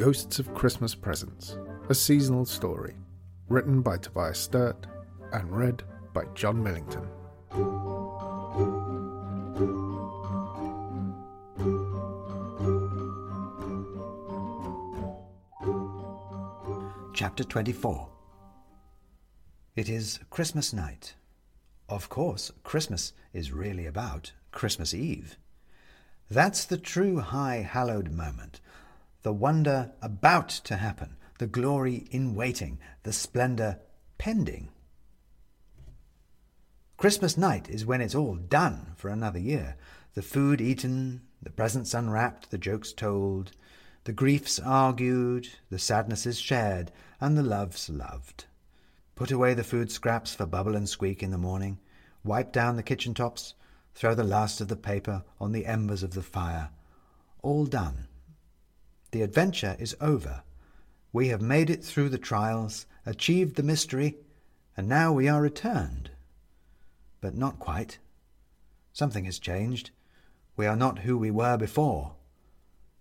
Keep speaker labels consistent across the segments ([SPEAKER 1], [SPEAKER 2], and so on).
[SPEAKER 1] Ghosts of Christmas Presents, a seasonal story, written by Tobias Sturt and read by Jon Millington.
[SPEAKER 2] Chapter 24 It is Christmas night. Of course, Christmas is really about Christmas Eve. That's the true high hallowed moment, the wonder about to happen, the glory in waiting, the splendour pending. Christmas night is when it's all done for another year. The food eaten, the presents unwrapped, the jokes told, the griefs argued, the sadnesses shared, and the loves loved. Put away the food scraps for bubble and squeak in the morning, wipe down the kitchen tops, throw the last of the paper on the embers of the fire. All done. The adventure is over. We have made it through the trials, achieved the mystery, and now we are returned. But not quite. Something has changed. We are not who we were before.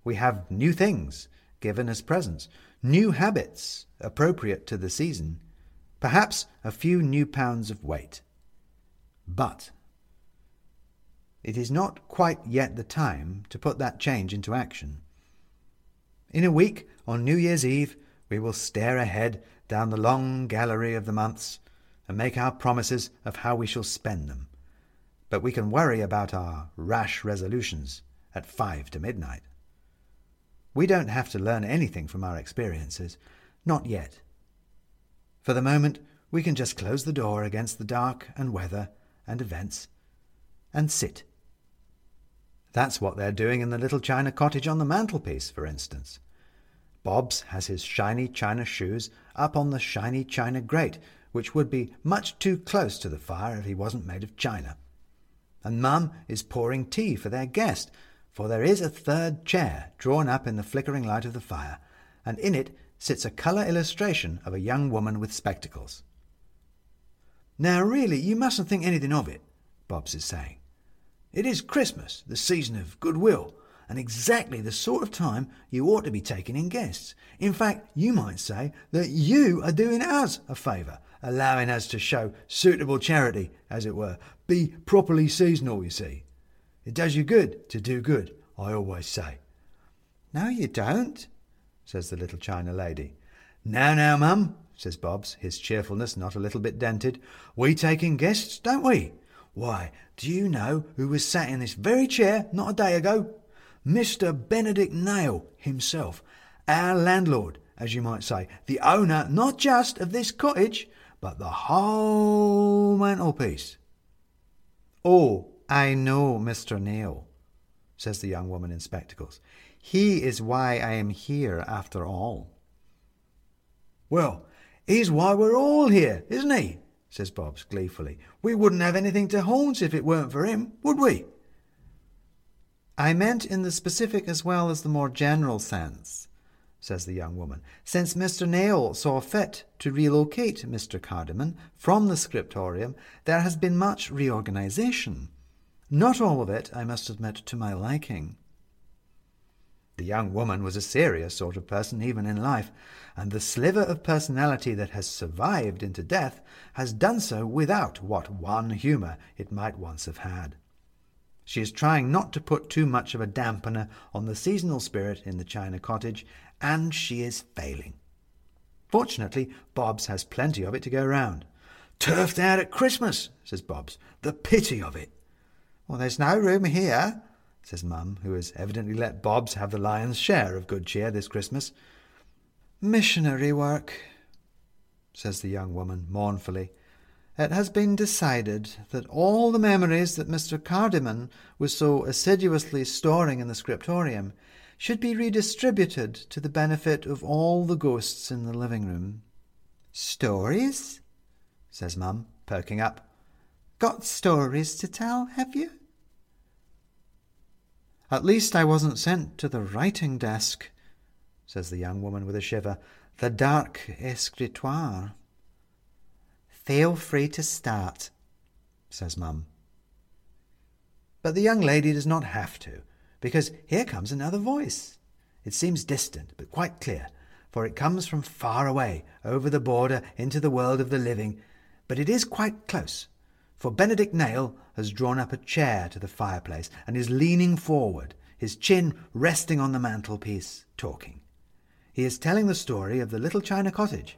[SPEAKER 2] We have new things given as presents, new habits appropriate to the season, perhaps a few new pounds of weight. But it is not quite yet the time to put that change into action. In a week, on New Year's Eve, we will stare ahead down the long gallery of the months and make our promises of how we shall spend them. But we can worry about our rash resolutions at five to midnight. We don't have to learn anything from our experiences, not yet. For the moment, we can just close the door against the dark and weather and events and sit that's what they're doing in the little china cottage on the mantelpiece, for instance. Bobs has his shiny china shoes up on the shiny china grate, which would be much too close to the fire if he wasn't made of china. And Mum is pouring tea for their guest, for there is a third chair drawn up in the flickering light of the fire, and in it sits a colour illustration of a young woman with spectacles. Now, really, you mustn't think anything of it, Bobs is saying. It is Christmas, the season of goodwill, and exactly the sort of time you ought to be taking in guests. In fact, you might say that you are doing us a favour, allowing us to show suitable charity, as it were, be properly seasonal, you see. It does you good to do good, I always say. No, you don't, says the little China lady. Now, now, mum, says Bobs, his cheerfulness not a little bit dented. We take in guests, don't we? Why, do you know who was sat in this very chair not a day ago? Mr. Benedict Nail himself, our landlord, as you might say, the owner not just of this cottage, but the whole mantelpiece. Oh, I know Mr. Nail, says the young woman in spectacles. He is why I am here after all. Well, he's why we're all here, isn't he? Says Bobs gleefully. We wouldn't have anything to haunt if it weren't for him, would we? I meant in the specific as well as the more general sense, says the young woman, since Mr. Nail saw fit to relocate Mr. Cardamon from the scriptorium, there has been much reorganization. Not all of it, I must admit, to my liking. The young woman was a serious sort of person even in life, and the sliver of personality that has survived into death has done so without what wan humour it might once have had. She is trying not to put too much of a dampener on the seasonal spirit in the China cottage, and she is failing. Fortunately, Bobs has plenty of it to go round. Turfed out at Christmas, says Bobs. The pity of it. Well, there's no room here, says Mum, who has evidently let Bobs have the lion's share of good cheer this Christmas. Missionary work, says the young woman mournfully. It has been decided that all the memories that Mr. Cardamon was so assiduously storing in the scriptorium should be redistributed to the benefit of all the ghosts in the living room. Stories? says Mum, perking up. Got stories to tell, have you? At least I wasn't sent to the writing desk, says the young woman with a shiver. The dark escritoire. Feel free to start, says Mum. But the young lady does not have to, because here comes another voice. It seems distant, but quite clear, for it comes from far away, over the border into the world of the living, but it is quite close, for Benedict Nail has drawn up a chair to the fireplace and is leaning forward, his chin resting on the mantelpiece, talking. He is telling the story of the little china cottage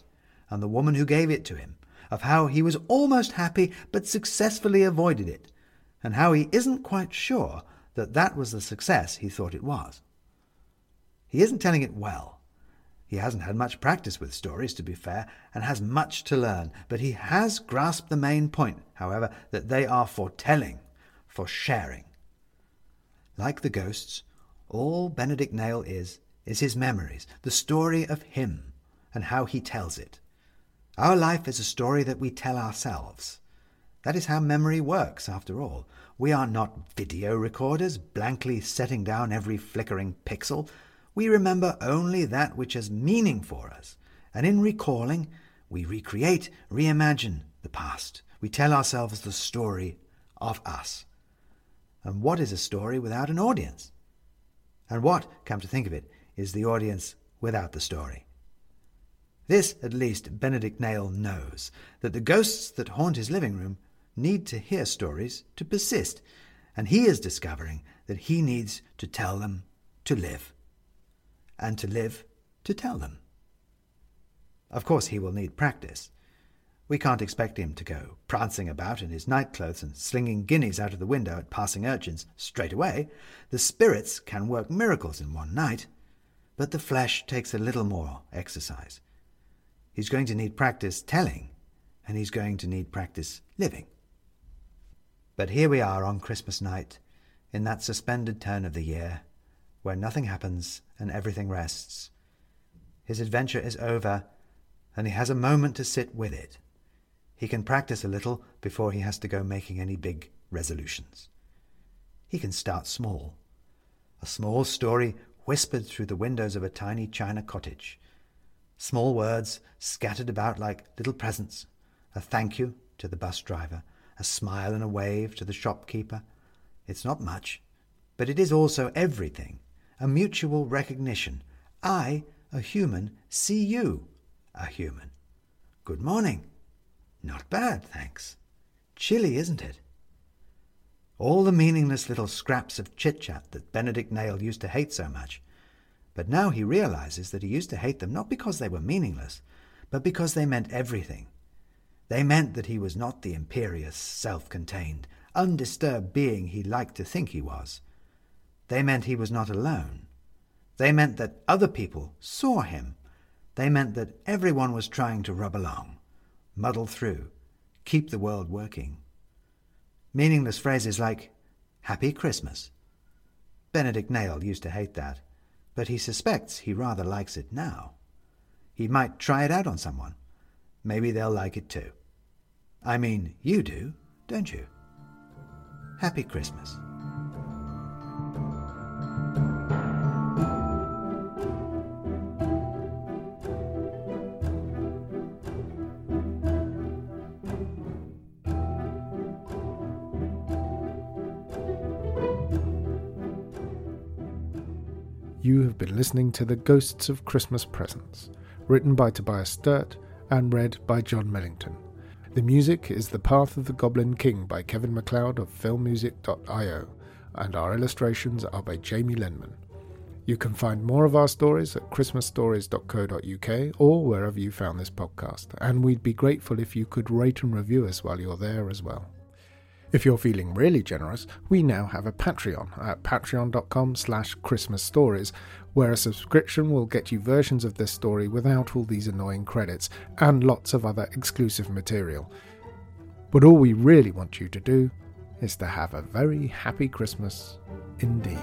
[SPEAKER 2] and the woman who gave it to him, of how he was almost happy but successfully avoided it, and how he isn't quite sure that that was the success he thought it was. He isn't telling it well. He hasn't had much practice with stories, to be fair, and has much to learn, but he has grasped the main point, however, that they are for telling, for sharing. Like the ghosts, all Benedict Nail is, is his memories, the story of him, and how he tells it. Our life is a story that we tell ourselves. That is how memory works, after all. We are not video recorders, blankly setting down every flickering pixel. We remember only that which has meaning for us, and in recalling, we recreate, reimagine the past. We tell ourselves the story of us. And what is a story without an audience? And what, come to think of it, is the audience without the story? This, at least, Benedict Nail knows that the ghosts that haunt his living room need to hear stories to persist, and he is discovering that he needs to tell them to live and to live to tell them. Of course, he will need practice. We can't expect him to go prancing about in his nightclothes and slinging guineas out of the window at passing urchins straight away. The spirits can work miracles in one night, but the flesh takes a little more exercise. He's going to need practice telling, and he's going to need practice living. But here we are on Christmas night, in that suspended turn of the year, where nothing happens and everything rests. His adventure is over, and he has a moment to sit with it. He can practice a little before he has to go making any big resolutions. He can start small. A small story whispered through the windows of a tiny china cottage. Small words scattered about like little presents. A thank you to the bus driver, a smile and a wave to the shopkeeper. It's not much, but it is also everything a mutual recognition. I, a human, see you, a human. Good morning. Not bad, thanks. Chilly, isn't it? All the meaningless little scraps of chit chat that Benedict Nail used to hate so much. But now he realizes that he used to hate them not because they were meaningless, but because they meant everything. They meant that he was not the imperious, self contained, undisturbed being he liked to think he was. They meant he was not alone. They meant that other people saw him. They meant that everyone was trying to rub along, muddle through, keep the world working. Meaningless phrases like, Happy Christmas. Benedict Nail used to hate that, but he suspects he rather likes it now. He might try it out on someone. Maybe they'll like it too. I mean, you do, don't you? Happy Christmas.
[SPEAKER 1] You have been listening to The Ghosts of Christmas Presents, written by Tobias Sturt and read by Jon Millington. The music is The Path of the Goblin King by Kevin MacLeod of filmmusic.io, and our illustrations are by Jamie Lenman. You can find more of our stories at christmasstories.co.uk or wherever you found this podcast, and we'd be grateful if you could rate and review us while you're there as well. If you're feeling really generous, we now have a Patreon at patreon.com slash Christmas Stories, where a subscription will get you versions of this story without all these annoying credits and lots of other exclusive material. But all we really want you to do is to have a very happy Christmas indeed.